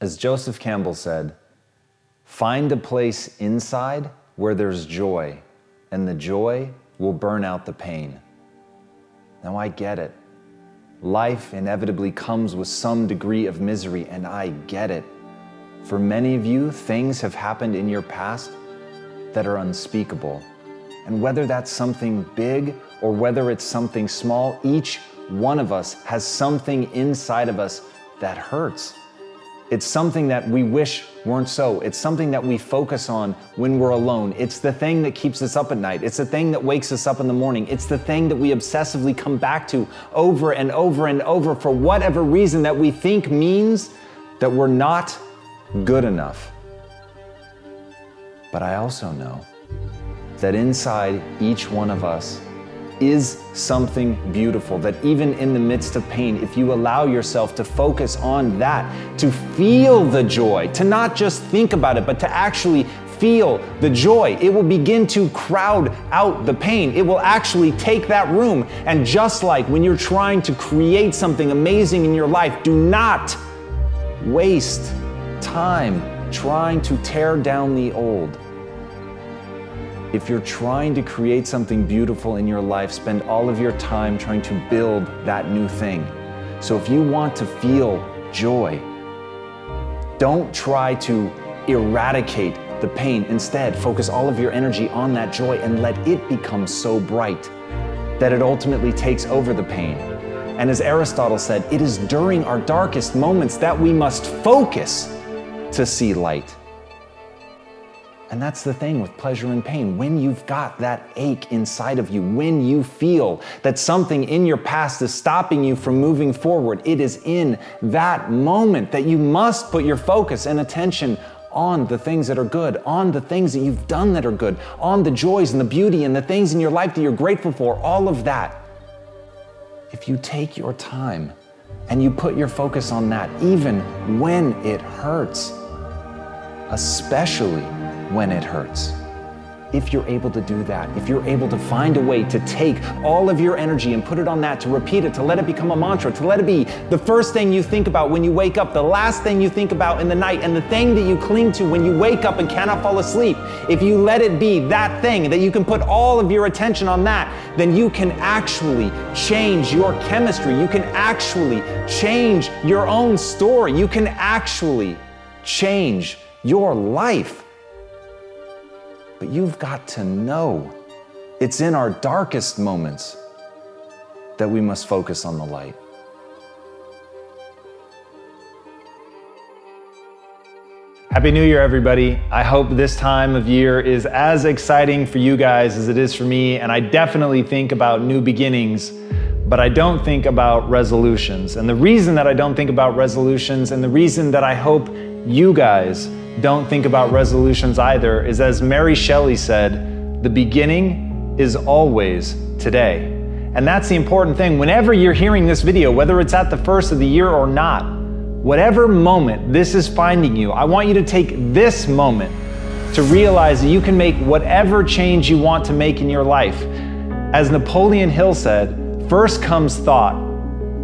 As Joseph Campbell said, find a place inside where there's joy, and the joy will burn out the pain. Now I get it. Life inevitably comes with some degree of misery, and I get it. For many of you, things have happened in your past that are unspeakable. And whether that's something big or whether it's something small, each one of us has something inside of us that hurts. It's something that we wish weren't so. It's something that we focus on when we're alone. It's the thing that keeps us up at night. It's the thing that wakes us up in the morning. It's the thing that we obsessively come back to over and over and over for whatever reason that we think means that we're not good enough. But I also know that inside each one of us is something beautiful. That even in the midst of pain, if you allow yourself to focus on that, to feel the joy, to not just think about it, but to actually feel the joy, it will begin to crowd out the pain. It will actually take that room. And just like when you're trying to create something amazing in your life, do not waste time trying to tear down the old. If you're trying to create something beautiful in your life, spend all of your time trying to build that new thing. So if you want to feel joy, don't try to eradicate the pain. Instead, focus all of your energy on that joy and let it become so bright that it ultimately takes over the pain. And as Aristotle said, it is during our darkest moments that we must focus to see light. And that's the thing with pleasure and pain. When you've got that ache inside of you, when you feel that something in your past is stopping you from moving forward, it is in that moment that you must put your focus and attention on the things that are good, on the things that you've done that are good, on the joys and the beauty and the things in your life that you're grateful for, all of that. If you take your time and you put your focus on that, even when it hurts, especially when it hurts. If you're able to do that, if you're able to find a way to take all of your energy and put it on that, to repeat it, to let it become a mantra, to let it be the first thing you think about when you wake up, the last thing you think about in the night, and the thing that you cling to when you wake up and cannot fall asleep, if you let it be that thing, that you can put all of your attention on that, then you can actually change your chemistry. You can actually change your own story. You can actually change your life. But you've got to know it's in our darkest moments that we must focus on the light. Happy New Year, everybody. I hope this time of year is as exciting for you guys as it is for me. And I definitely think about new beginnings, but I don't think about resolutions. And the reason that I don't think about resolutions and the reason that I hope you guys don't think about resolutions either is as Mary Shelley said, the beginning is always today. And that's the important thing. Whenever you're hearing this video, whether it's at the first of the year or not, whatever moment this is finding you, I want you to take this moment to realize that you can make whatever change you want to make in your life. As Napoleon Hill said, first comes thought.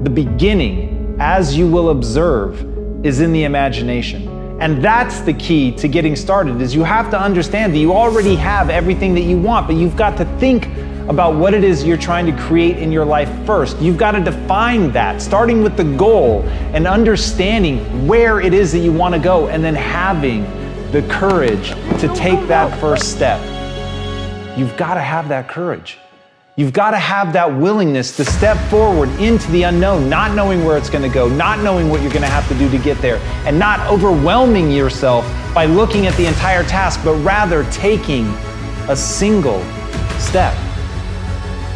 The beginning, as you will observe, is in the imagination. And that's the key to getting started is you have to understand that you already have everything that you want, but you've got to think about what it is you're trying to create in your life first. You've got to define that, starting with the goal and understanding where it is that you want to go, and then having the courage to take that first step. You've got to have that courage. You've got to have that willingness to step forward into the unknown, not knowing where it's going to go, not knowing what you're going to have to do to get there, and not overwhelming yourself by looking at the entire task, but rather taking a single step.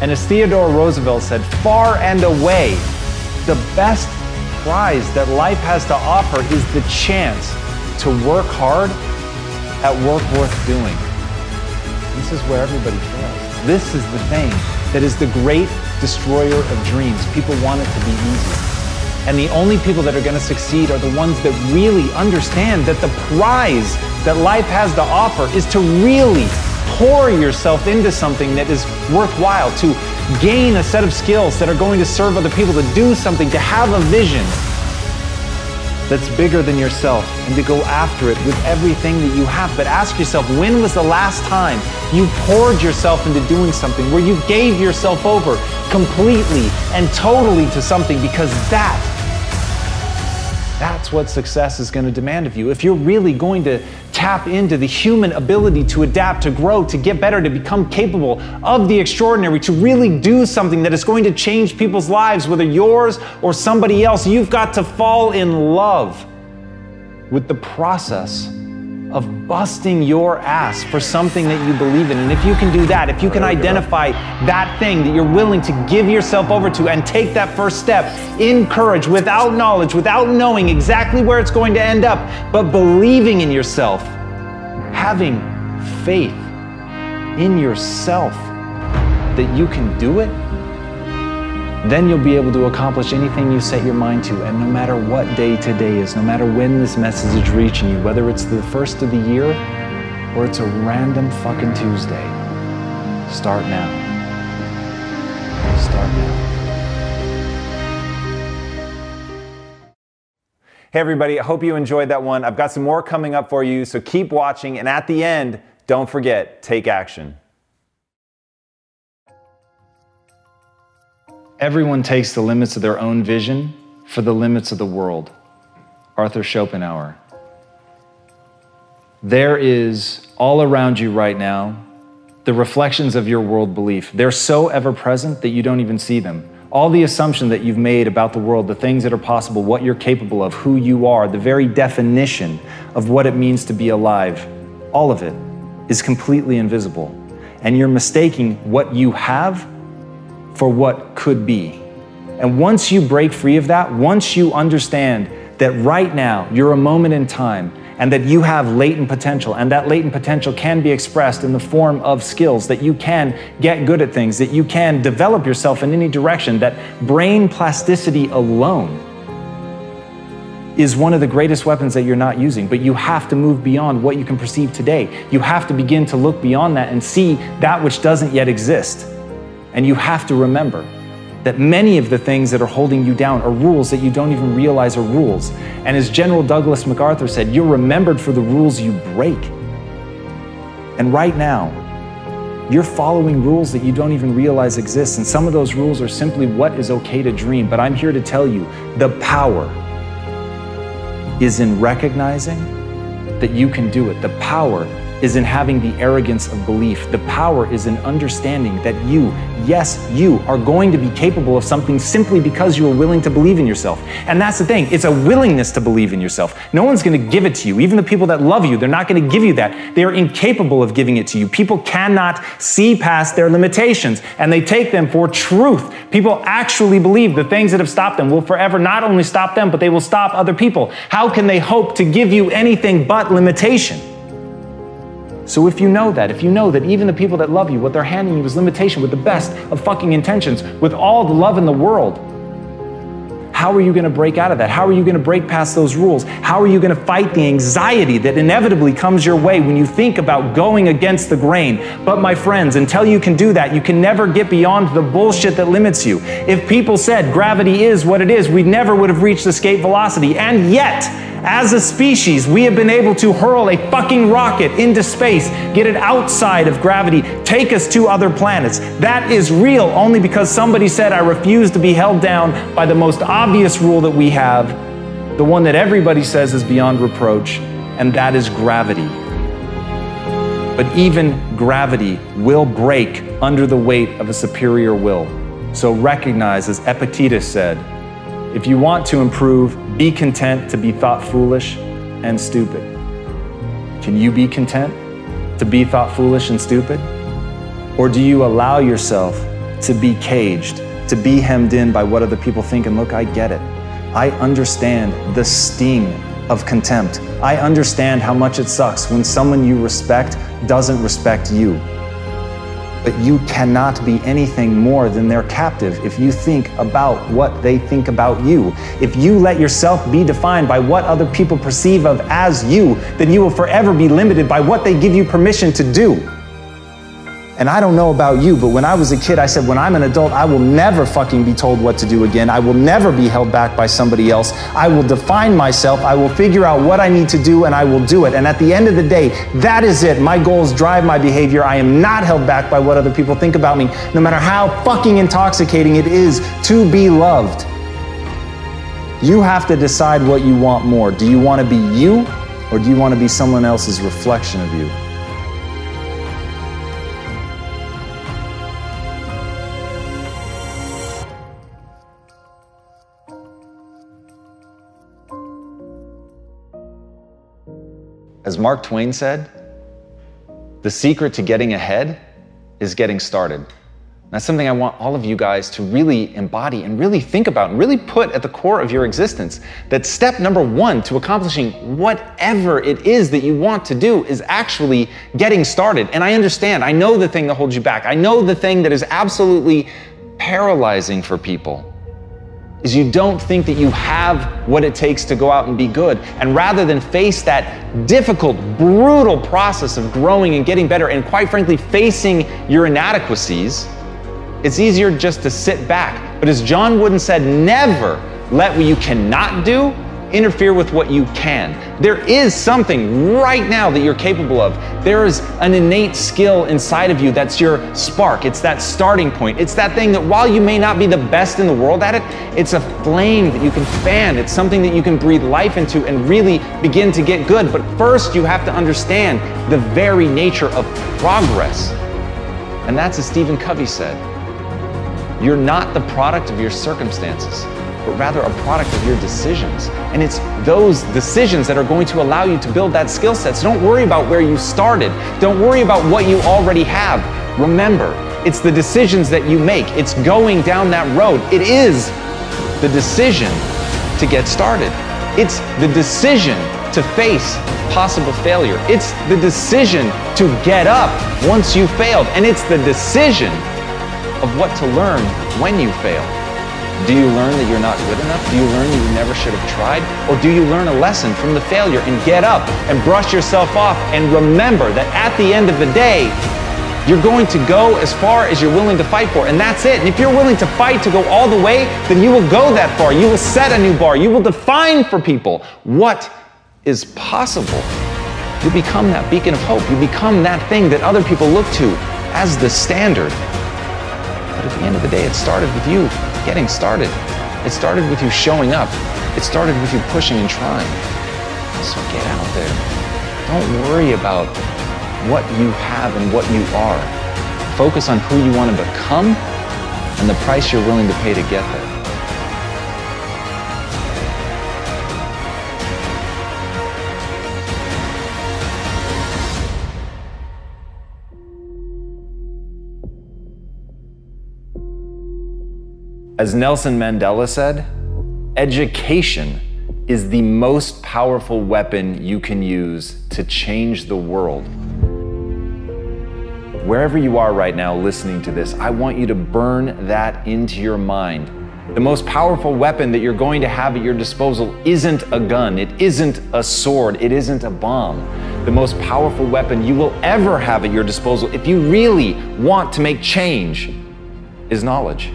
And as Theodore Roosevelt said, far and away, the best prize that life has to offer is the chance to work hard at work worth doing. This is where everybody fails. This is the thing that is the great destroyer of dreams. People want it to be easy. And the only people that are going to succeed are the ones that really understand that the prize that life has to offer is to really pour yourself into something that is worthwhile, to gain a set of skills that are going to serve other people, to do something, to have a vision that's bigger than yourself and to go after it with everything that you have. But ask yourself, when was the last time you poured yourself into doing something where you gave yourself over completely and totally to something because that that's what success is going to demand of you. If you're really going to tap into the human ability to adapt, to grow, to get better, to become capable of the extraordinary, to really do something that is going to change people's lives, whether yours or somebody else, you've got to fall in love with the process of busting your ass for something that you believe in. And if you can do that, if you can identify that thing that you're willing to give yourself over to and take that first step in courage, without knowledge, without knowing exactly where it's going to end up, but believing in yourself, having faith in yourself that you can do it then you'll be able to accomplish anything you set your mind to. And no matter what day today is, no matter when this message is reaching you, whether it's the first of the year or it's a random fucking Tuesday, start now. Start now. Hey, everybody, I hope you enjoyed that one. I've got some more coming up for you, so keep watching. And at the end, don't forget take action. Everyone takes the limits of their own vision for the limits of the world. Arthur Schopenhauer. There is all around you right now the reflections of your world belief. They're so ever present that you don't even see them. All the assumption that you've made about the world, the things that are possible, what you're capable of, who you are, the very definition of what it means to be alive, all of it is completely invisible. And you're mistaking what you have for what could be. And once you break free of that, once you understand that right now you're a moment in time and that you have latent potential, and that latent potential can be expressed in the form of skills, that you can get good at things, that you can develop yourself in any direction, that brain plasticity alone is one of the greatest weapons that you're not using. But you have to move beyond what you can perceive today. You have to begin to look beyond that and see that which doesn't yet exist. And you have to remember that many of the things that are holding you down are rules that you don't even realize are rules. And as General Douglas MacArthur said, you're remembered for the rules you break. And right now, you're following rules that you don't even realize exist. And some of those rules are simply what is okay to dream. But I'm here to tell you the power is in recognizing that you can do it. The power is in having the arrogance of belief. The power is in understanding that you, yes, you are going to be capable of something simply because you are willing to believe in yourself. And that's the thing, it's a willingness to believe in yourself. No one's going to give it to you. Even the people that love you, they're not going to give you that. They are incapable of giving it to you. People cannot see past their limitations and they take them for truth. People actually believe the things that have stopped them will forever not only stop them, but they will stop other people. How can they hope to give you anything but limitation? So if you know that, if you know that even the people that love you, what they're handing you is limitation with the best of fucking intentions, with all the love in the world, How are you going to break out of that? How are you going to break past those rules? How are you going to fight the anxiety that inevitably comes your way when you think about going against the grain? But my friends, until you can do that, you can never get beyond the bullshit that limits you. If people said gravity is what it is, we never would have reached escape velocity. And yet, as a species, we have been able to hurl a fucking rocket into space, get it outside of gravity, take us to other planets. That is real only because somebody said, I refuse to be held down by the most obvious rule that we have, the one that everybody says is beyond reproach, and that is gravity. But even gravity will break under the weight of a superior will. So recognize, as Epictetus said, if you want to improve, be content to be thought foolish and stupid. Can you be content to be thought foolish and stupid? Or do you allow yourself to be caged, to be hemmed in by what other people think? And look, I get it. I understand the sting of contempt. I understand how much it sucks when someone you respect doesn't respect you. But you cannot be anything more than their captive if you think about what they think about you. If you let yourself be defined by what other people perceive of as you, then you will forever be limited by what they give you permission to do. And I don't know about you, but when I was a kid, I said, when I'm an adult, I will never fucking be told what to do again. I will never be held back by somebody else. I will define myself. I will figure out what I need to do and I will do it. And at the end of the day, that is it. My goals drive my behavior. I am not held back by what other people think about me, no matter how fucking intoxicating it is to be loved. You have to decide what you want more. Do you want to be you or do you want to be someone else's reflection of you? As Mark Twain said, the secret to getting ahead is getting started. That's something I want all of you guys to really embody and really think about and really put at the core of your existence. That step number one to accomplishing whatever it is that you want to do is actually getting started. And I understand, I know the thing that holds you back, I know the thing that is absolutely paralyzing for people is you don't think that you have what it takes to go out and be good. And rather than face that difficult, brutal process of growing and getting better, and quite frankly, facing your inadequacies, it's easier just to sit back. But as John Wooden said, never let what you cannot do interfere with what you can. There is something right now that you're capable of. There is an innate skill inside of you that's your spark. It's that starting point. It's that thing that while you may not be the best in the world at it, it's a flame that you can fan. It's something that you can breathe life into and really begin to get good. But first, you have to understand the very nature of progress. And that's as Stephen Covey said. You're not the product of your circumstances but rather a product of your decisions. And it's those decisions that are going to allow you to build that skill set. So don't worry about where you started. Don't worry about what you already have. Remember, it's the decisions that you make. It's going down that road. It is the decision to get started. It's the decision to face possible failure. It's the decision to get up once you failed. And it's the decision of what to learn when you fail. Do you learn that you're not good enough? Do you learn that you never should have tried? Or do you learn a lesson from the failure and get up and brush yourself off and remember that at the end of the day, you're going to go as far as you're willing to fight for, and that's it. And if you're willing to fight to go all the way, then you will go that far. You will set a new bar. You will define for people what is possible. You become that beacon of hope. You become that thing that other people look to as the standard. But at the end of the day, it started with you getting started. It started with you showing up. It started with you pushing and trying. So get out there. Don't worry about what you have and what you are. Focus on who you want to become and the price you're willing to pay to get there. As Nelson Mandela said, education is the most powerful weapon you can use to change the world. Wherever you are right now listening to this, I want you to burn that into your mind The most powerful weapon that you're going to have at your disposal isn't a gun, it isn't a sword, it isn't a bomb. The most powerful weapon you will ever have at your disposal, if you really want to make change, is knowledge.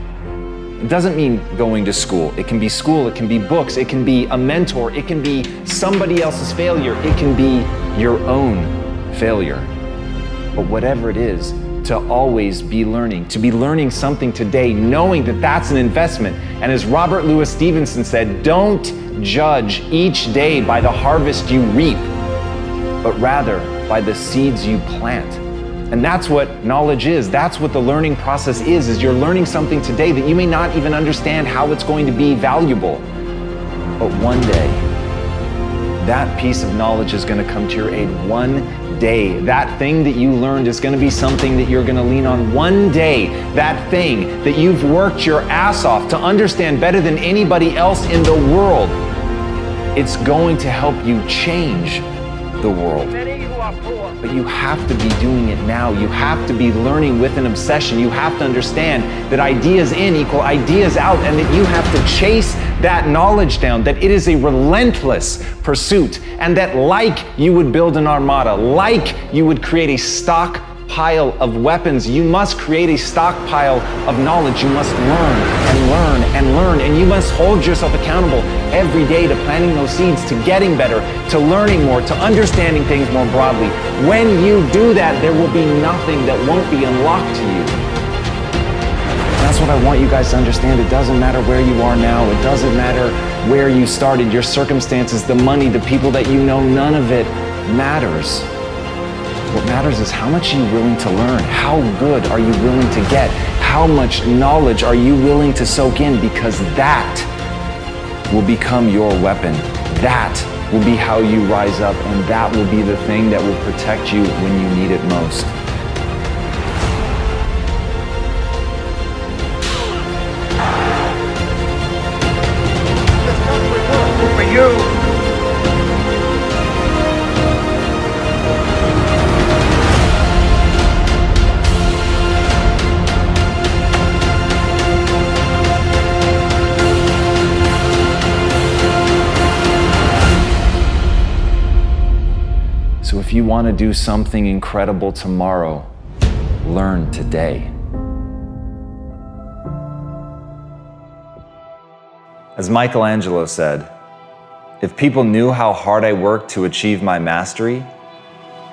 It doesn't mean going to school. It can be school, it can be books, it can be a mentor, it can be somebody else's failure, it can be your own failure. But whatever it is, to always be learning, to be learning something today, knowing that that's an investment. And as Robert Louis Stevenson said, don't judge each day by the harvest you reap, but rather by the seeds you plant. And that's what knowledge is. That's what the learning process is, is you're learning something today that you may not even understand how it's going to be valuable. But one day, that piece of knowledge is going to come to your aid. One day. That thing that you learned is going to be something that you're going to lean on one day. That thing that you've worked your ass off to understand better than anybody else in the world. It's going to help you change the world. But you have to be doing it now. You have to be learning with an obsession. You have to understand that ideas in equal ideas out, and that you have to chase that knowledge down, that it is a relentless pursuit, and that like you would build an armada, like you would create a stock pile of weapons. You must create a stockpile of knowledge. You must learn and learn and learn. And you must hold yourself accountable every day to planting those seeds, to getting better, to learning more, to understanding things more broadly. When you do that, there will be nothing that won't be unlocked to you. That's what I want you guys to understand. It doesn't matter where you are now. It doesn't matter where you started, your circumstances, the money, the people that you know. None of it matters. What matters is how much are you willing to learn? How good are you willing to get? How much knowledge are you willing to soak in? Because that will become your weapon. That will be how you rise up, and that will be the thing that will protect you when you need it most. You want to do something incredible tomorrow, learn today. As Michelangelo said, if people knew how hard I worked to achieve my mastery,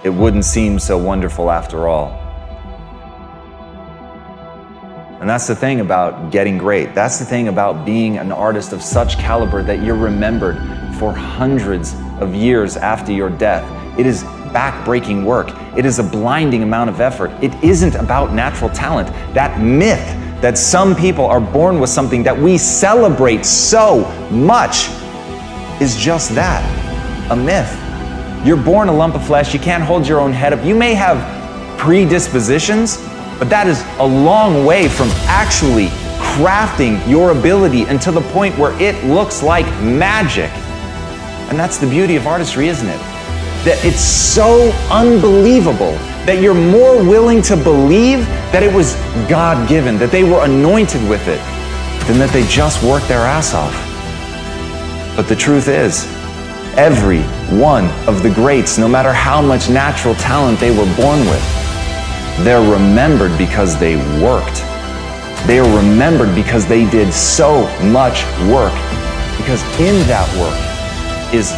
it wouldn't seem so wonderful after all. And that's the thing about getting great. That's the thing about being an artist of such caliber that you're remembered for hundreds of years after your death. It is back-breaking work. It is a blinding amount of effort. It isn't about natural talent. That myth that some people are born with something that we celebrate so much is just that, a myth. You're born a lump of flesh, you can't hold your own head up. You may have predispositions, but that is a long way from actually crafting your ability until the point where it looks like magic. And that's the beauty of artistry, isn't it? That it's so unbelievable that you're more willing to believe that it was God given, that they were anointed with it, than that they just worked their ass off. But the truth is, every one of the greats, no matter how much natural talent they were born with, they're remembered because they worked. They are remembered because they did so much work. Because in that work is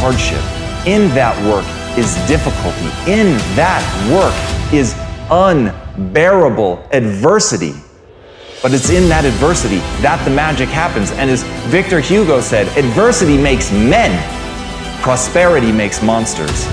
hardship in that work is difficulty. In that work is unbearable adversity. But it's in that adversity that the magic happens. And as Victor Hugo said, adversity makes men, prosperity makes monsters.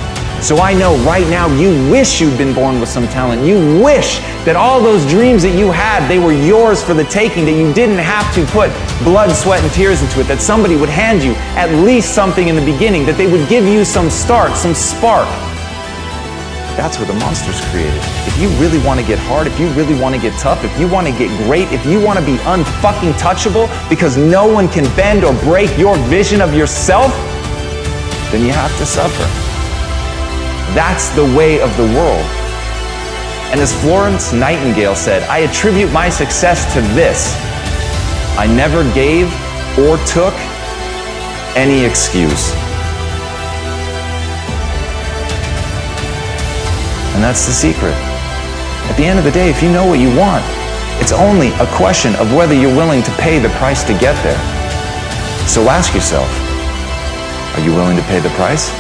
So I know right now you wish you'd been born with some talent. You wish that all those dreams that you had, they were yours for the taking, that you didn't have to put blood, sweat, and tears into it, that somebody would hand you at least something in the beginning, that they would give you some start, some spark. That's where the monster's created. If you really want to get hard, if you really want to get tough, if you want to get great, if you want to be unfucking touchable because no one can bend or break your vision of yourself, then you have to suffer. That's the way of the world. And as Florence Nightingale said, I attribute my success to this. I never gave or took any excuse. And that's the secret. At the end of the day, if you know what you want, it's only a question of whether you're willing to pay the price to get there. So ask yourself, are you willing to pay the price?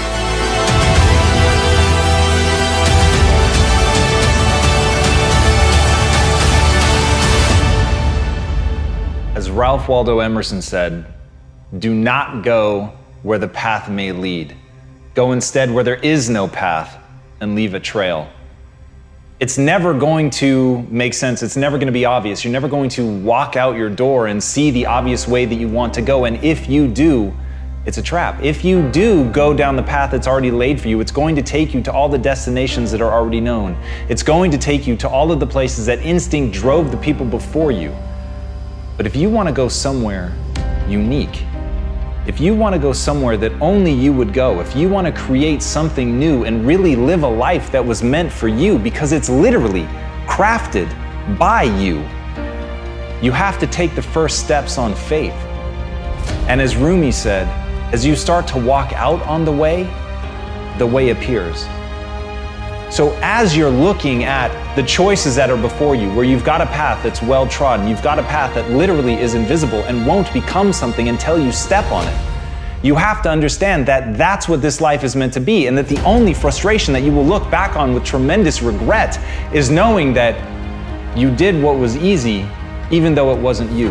Ralph Waldo Emerson said, do not go where the path may lead. Go instead where there is no path and leave a trail. It's never going to make sense. It's never going to be obvious. You're never going to walk out your door and see the obvious way that you want to go. And if you do, it's a trap. If you do go down the path that's already laid for you, it's going to take you to all the destinations that are already known. It's going to take you to all of the places that instinct drove the people before you. But if you want to go somewhere unique, if you want to go somewhere that only you would go, if you want to create something new and really live a life that was meant for you because it's literally crafted by you, you have to take the first steps on faith. And as Rumi said, as you start to walk out on the way, the way appears. So, as you're looking at the choices that are before you, where you've got a path that's well trodden, you've got a path that literally is invisible and won't become something until you step on it, you have to understand that that's what this life is meant to be, and that the only frustration that you will look back on with tremendous regret is knowing that you did what was easy, even though it wasn't you.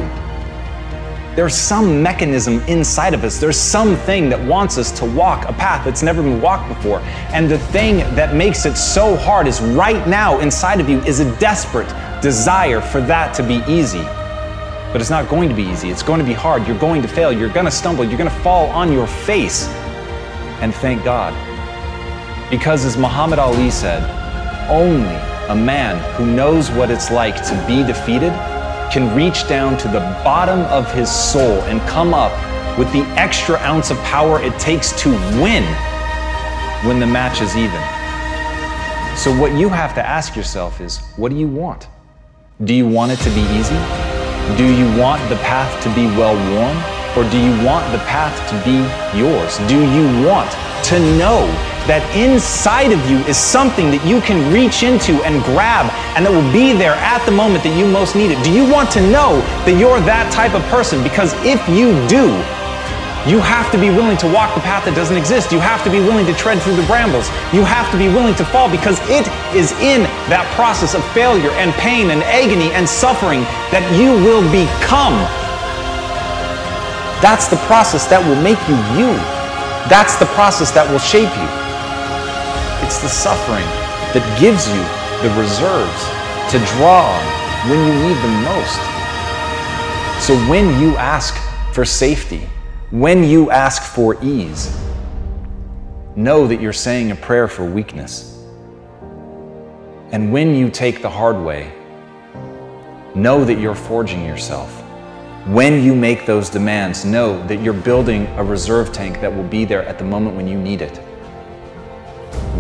There's some mechanism inside of us. There's something that wants us to walk a path that's never been walked before. And the thing that makes it so hard is right now inside of you is a desperate desire for that to be easy. But it's not going to be easy. It's going to be hard. You're going to fail. You're going to stumble. You're going to fall on your face. And thank God. Because as Muhammad Ali said, only a man who knows what it's like to be defeated can reach down to the bottom of his soul and come up with the extra ounce of power it takes to win when the match is even. So, what you have to ask yourself is what do you want? Do you want it to be easy? Do you want the path to be well worn? Or do you want the path to be yours? Do you want to know that inside of you is something that you can reach into and grab and that will be there at the moment that you most need it? Do you want to know that you're that type of person? Because if you do, you have to be willing to walk the path that doesn't exist. You have to be willing to tread through the brambles. You have to be willing to fall because it is in that process of failure and pain and agony and suffering that you will become. That's the process that will make you you. That's the process that will shape you. It's the suffering that gives you the reserves to draw on when you need them most. So when you ask for safety, when you ask for ease, know that you're saying a prayer for weakness. And when you take the hard way, know that you're forging yourself. When you make those demands, know that you're building a reserve tank that will be there at the moment when you need it.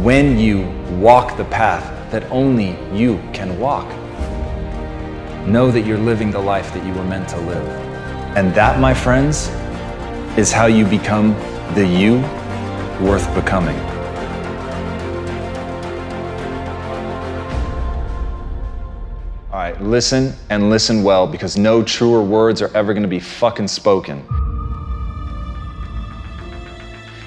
When you walk the path that only you can walk, know that you're living the life that you were meant to live. And that, my friends, is how you become the you worth becoming. All right, listen and listen well because no truer words are ever going to be fucking spoken.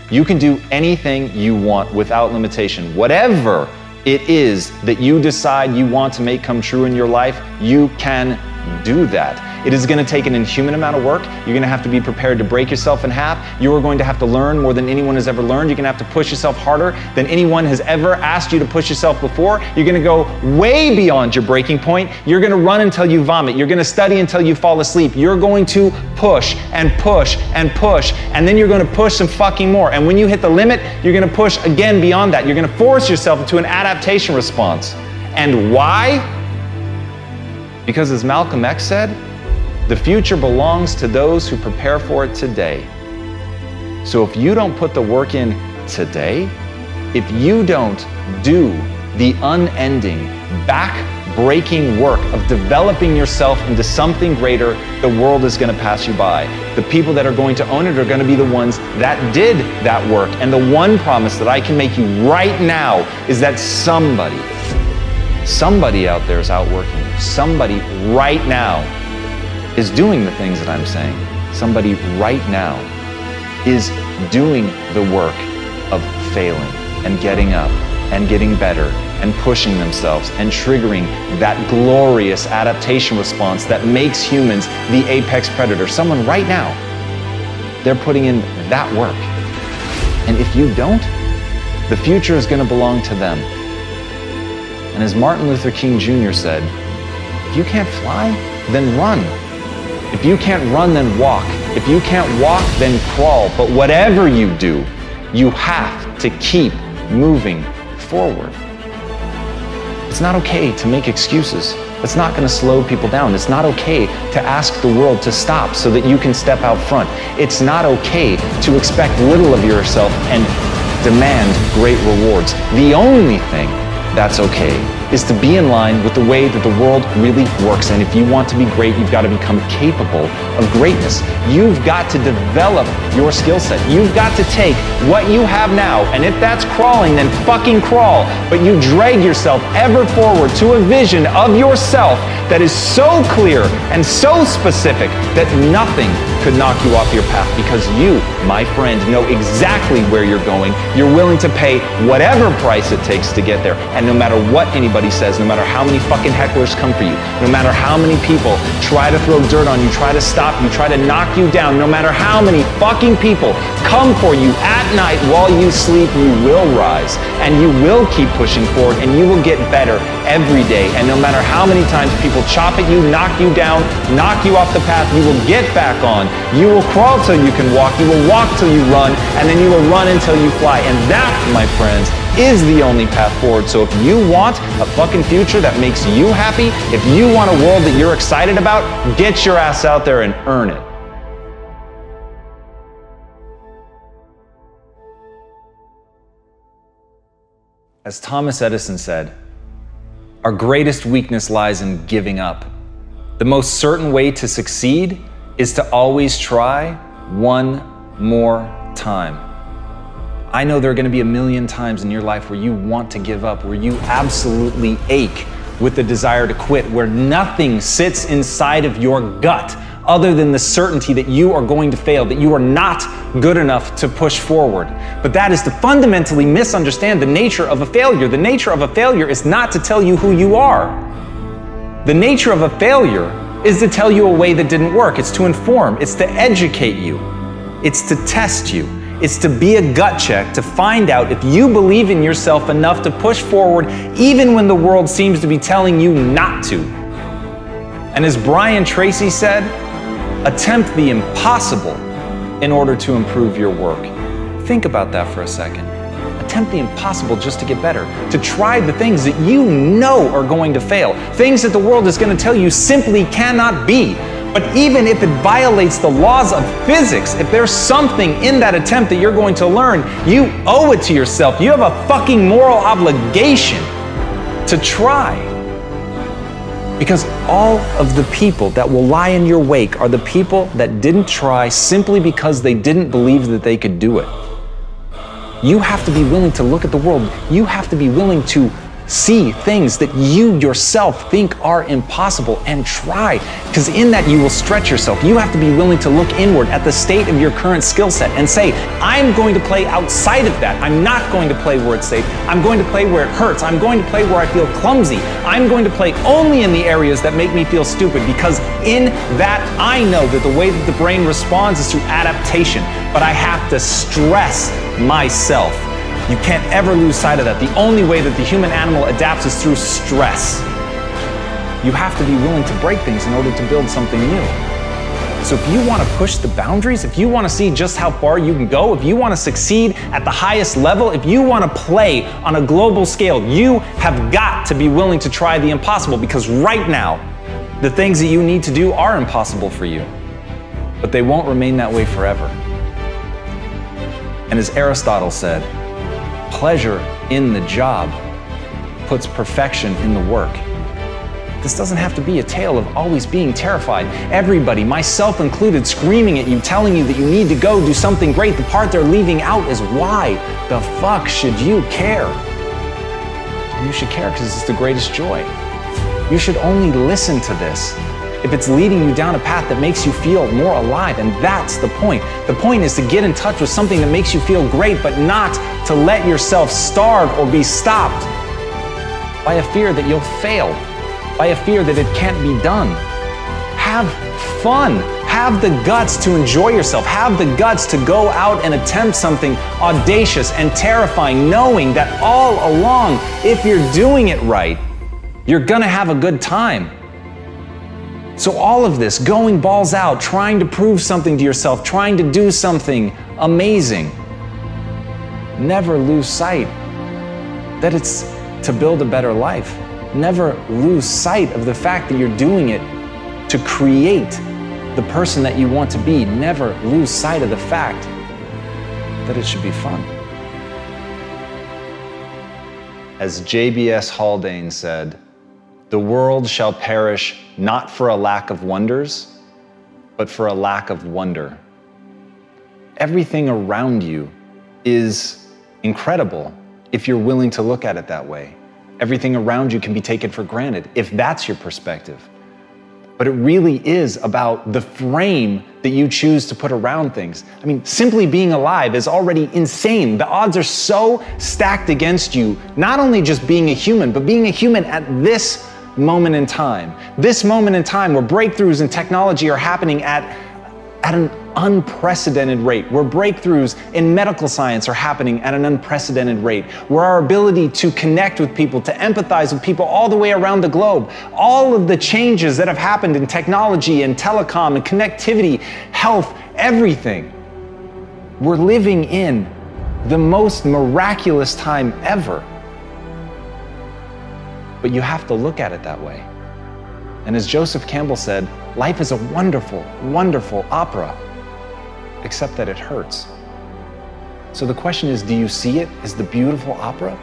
You can do anything you want without limitation. Whatever it is that you decide you want to make come true in your life, you can do that. It is going to take an inhuman amount of work. You're going to have to be prepared to break yourself in half. You are going to have to learn more than anyone has ever learned. You're going to have to push yourself harder than anyone has ever asked you to push yourself before. You're going to go way beyond your breaking point. You're going to run until you vomit. You're going to study until you fall asleep. You're going to push and push and push. And then you're going to push some fucking more. And when you hit the limit, you're going to push again beyond that. You're going to force yourself into an adaptation response. And why? Because as Malcolm X said, the future belongs to those who prepare for it today. So if you don't put the work in today, if you don't do the unending back breaking work of developing yourself into something greater, the world is going to pass you by. The people that are going to own it are going to be the ones that did that work. And the one promise that I can make you right now is that somebody, somebody out there is outworking you. Somebody right now is doing the things that I'm saying. Somebody right now is doing the work of failing and getting up and getting better and pushing themselves and triggering that glorious adaptation response that makes humans the apex predator. Someone right now, they're putting in that work. And if you don't, the future is going to belong to them. And as Martin Luther King Jr. said, if you can't fly, then run. If you can't run, then walk. If you can't walk, then crawl. But whatever you do, you have to keep moving forward. It's not okay to make excuses. It's not going to slow people down. It's not okay to ask the world to stop so that you can step out front. It's not okay to expect little of yourself and demand great rewards. The only thing that's okay is to be in line with the way that the world really works. And if you want to be great, you've got to become capable of greatness. You've got to develop your skill set. You've got to take what you have now, and if that's crawling, then fucking crawl. But you drag yourself ever forward to a vision of yourself that is so clear and so specific that nothing could knock you off your path because you, my friend, know exactly where you're going. You're willing to pay whatever price it takes to get there. And no matter what anybody says, no matter how many fucking hecklers come for you, no matter how many people try to throw dirt on you, try to stop you, try to knock you down, no matter how many fucking people come for you at night while you sleep, you will rise and you will keep pushing forward and you will get better every day. And no matter how many times people chop at you, knock you down, knock you off the path, you will get back on. You will crawl till you can walk, you will walk till you run, and then you will run until you fly. And that, my friends, is the only path forward. So if you want a fucking future that makes you happy, if you want a world that you're excited about, get your ass out there and earn it. As Thomas Edison said, our greatest weakness lies in giving up. The most certain way to succeed is to always try one more time. I know there are going to be a million times in your life where you want to give up, where you absolutely ache with the desire to quit, where nothing sits inside of your gut other than the certainty that you are going to fail, that you are not good enough to push forward. But that is to fundamentally misunderstand the nature of a failure. The nature of a failure is not to tell you who you are. The nature of a failure is to tell you a way that didn't work. It's to inform, it's to educate you, it's to test you. It's to be a gut check to find out if you believe in yourself enough to push forward even when the world seems to be telling you not to. And as Brian Tracy said, attempt the impossible in order to improve your work. Think about that for a second. Attempt the impossible just to get better, to try the things that you know are going to fail, things that the world is going to tell you simply cannot be. But even if it violates the laws of physics, if there's something in that attempt that you're going to learn, you owe it to yourself. You have a fucking moral obligation to try. Because all of the people that will lie in your wake are the people that didn't try simply because they didn't believe that they could do it. You have to be willing to look at the world. You have to be willing to see things that you yourself think are impossible and try. Because in that, you will stretch yourself. You have to be willing to look inward at the state of your current skill set and say, I'm going to play outside of that. I'm not going to play where it's safe. I'm going to play where it hurts. I'm going to play where I feel clumsy. I'm going to play only in the areas that make me feel stupid because in that, I know that the way that the brain responds is through adaptation. But I have to stress myself. You can't ever lose sight of that. The only way that the human animal adapts is through stress. You have to be willing to break things in order to build something new. So if you want to push the boundaries, if you want to see just how far you can go, if you want to succeed at the highest level, if you want to play on a global scale, you have got to be willing to try the impossible because right now, the things that you need to do are impossible for you. But they won't remain that way forever. And as Aristotle said, pleasure in the job puts perfection in the work. This doesn't have to be a tale of always being terrified. Everybody, myself included, screaming at you, telling you that you need to go do something great. The part they're leaving out is why the fuck should you care? You should care because it's the greatest joy. You should only listen to this if it's leading you down a path that makes you feel more alive. And that's the point. The point is to get in touch with something that makes you feel great, but not to let yourself starve or be stopped by a fear that you'll fail by a fear that it can't be done. Have fun. Have the guts to enjoy yourself. Have the guts to go out and attempt something audacious and terrifying, knowing that all along, if you're doing it right, you're gonna have a good time. So, all of this, going balls out, trying to prove something to yourself, trying to do something amazing, never lose sight that it's to build a better life never lose sight of the fact that you're doing it to create the person that you want to be. Never lose sight of the fact that it should be fun. As JBS Haldane said, the world shall perish not for a lack of wonders, but for a lack of wonder. Everything around you is incredible if you're willing to look at it that way. Everything around you can be taken for granted if that's your perspective. But it really is about the frame that you choose to put around things. I mean, simply being alive is already insane. The odds are so stacked against you, not only just being a human, but being a human at this moment in time. This moment in time where breakthroughs in technology are happening at, at an unprecedented rate, where breakthroughs in medical science are happening at an unprecedented rate, where our ability to connect with people, to empathize with people all the way around the globe, all of the changes that have happened in technology and telecom and connectivity, health, everything. We're living in the most miraculous time ever. But you have to look at it that way. And as Joseph Campbell said, life is a wonderful, wonderful opera except that it hurts. So the question is do you see it as the beautiful opera?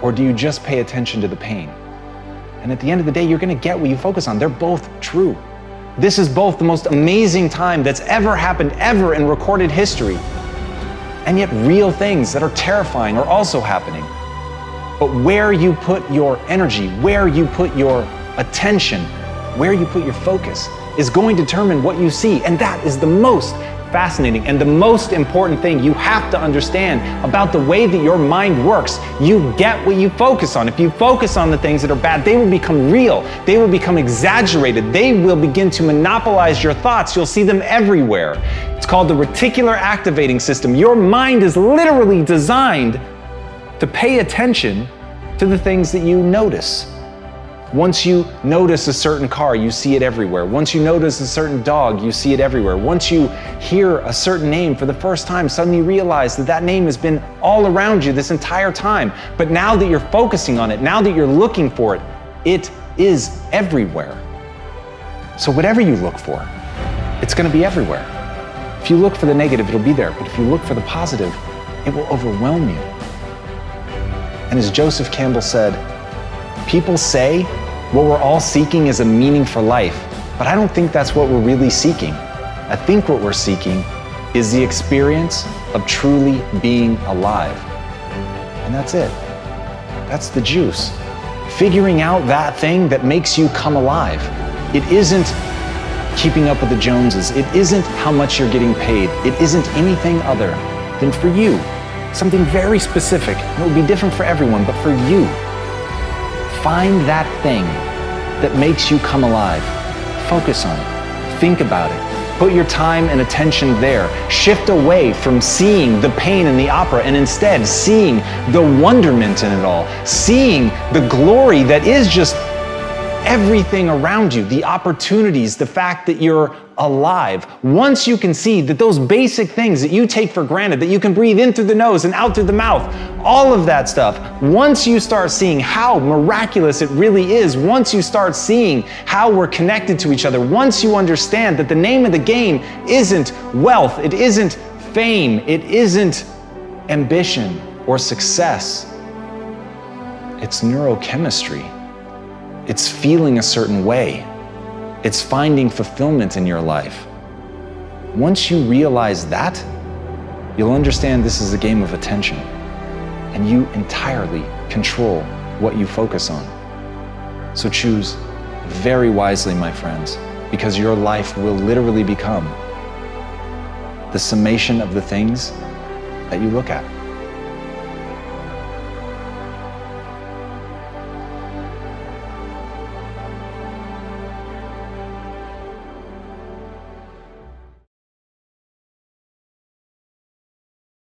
Or do you just pay attention to the pain? And at the end of the day, you're gonna get what you focus on. They're both true. This is both the most amazing time that's ever happened, ever in recorded history. And yet, real things that are terrifying are also happening. But where you put your energy, where you put your attention, where you put your focus is going to determine what you see. And that is the most fascinating. And the most important thing you have to understand about the way that your mind works, you get what you focus on. If you focus on the things that are bad, they will become real, they will become exaggerated, they will begin to monopolize your thoughts. You'll see them everywhere. It's called the reticular activating system. Your mind is literally designed to pay attention to the things that you notice. Once you notice a certain car, you see it everywhere. Once you notice a certain dog, you see it everywhere. Once you hear a certain name for the first time, suddenly you realize that that name has been all around you this entire time. But now that you're focusing on it, now that you're looking for it, it is everywhere. So whatever you look for, it's going to be everywhere. If you look for the negative, it'll be there. But if you look for the positive, it will overwhelm you. And as Joseph Campbell said, people say what we're all seeking is a meaning for life, but I don't think that's what we're really seeking. I think what we're seeking is the experience of truly being alive. And that's it. That's the juice. Figuring out that thing that makes you come alive. It isn't keeping up with the Joneses. It isn't how much you're getting paid. It isn't anything other than for you. Something very specific. It will be different for everyone, but for you. Find that thing that makes you come alive. Focus on it. Think about it. Put your time and attention there. Shift away from seeing the pain in the opera and instead seeing the wonderment in it all. Seeing the glory that is just everything around you, the opportunities, the fact that you're alive. Once you can see that those basic things that you take for granted, that you can breathe in through the nose and out through the mouth, all of that stuff, once you start seeing how miraculous it really is, once you start seeing how we're connected to each other, once you understand that the name of the game isn't wealth, it isn't fame, it isn't ambition or success, it's neurochemistry. It's feeling a certain way. It's finding fulfillment in your life. Once you realize that, you'll understand this is a game of attention and you entirely control what you focus on. So choose very wisely, my friends, because your life will literally become the summation of the things that you look at.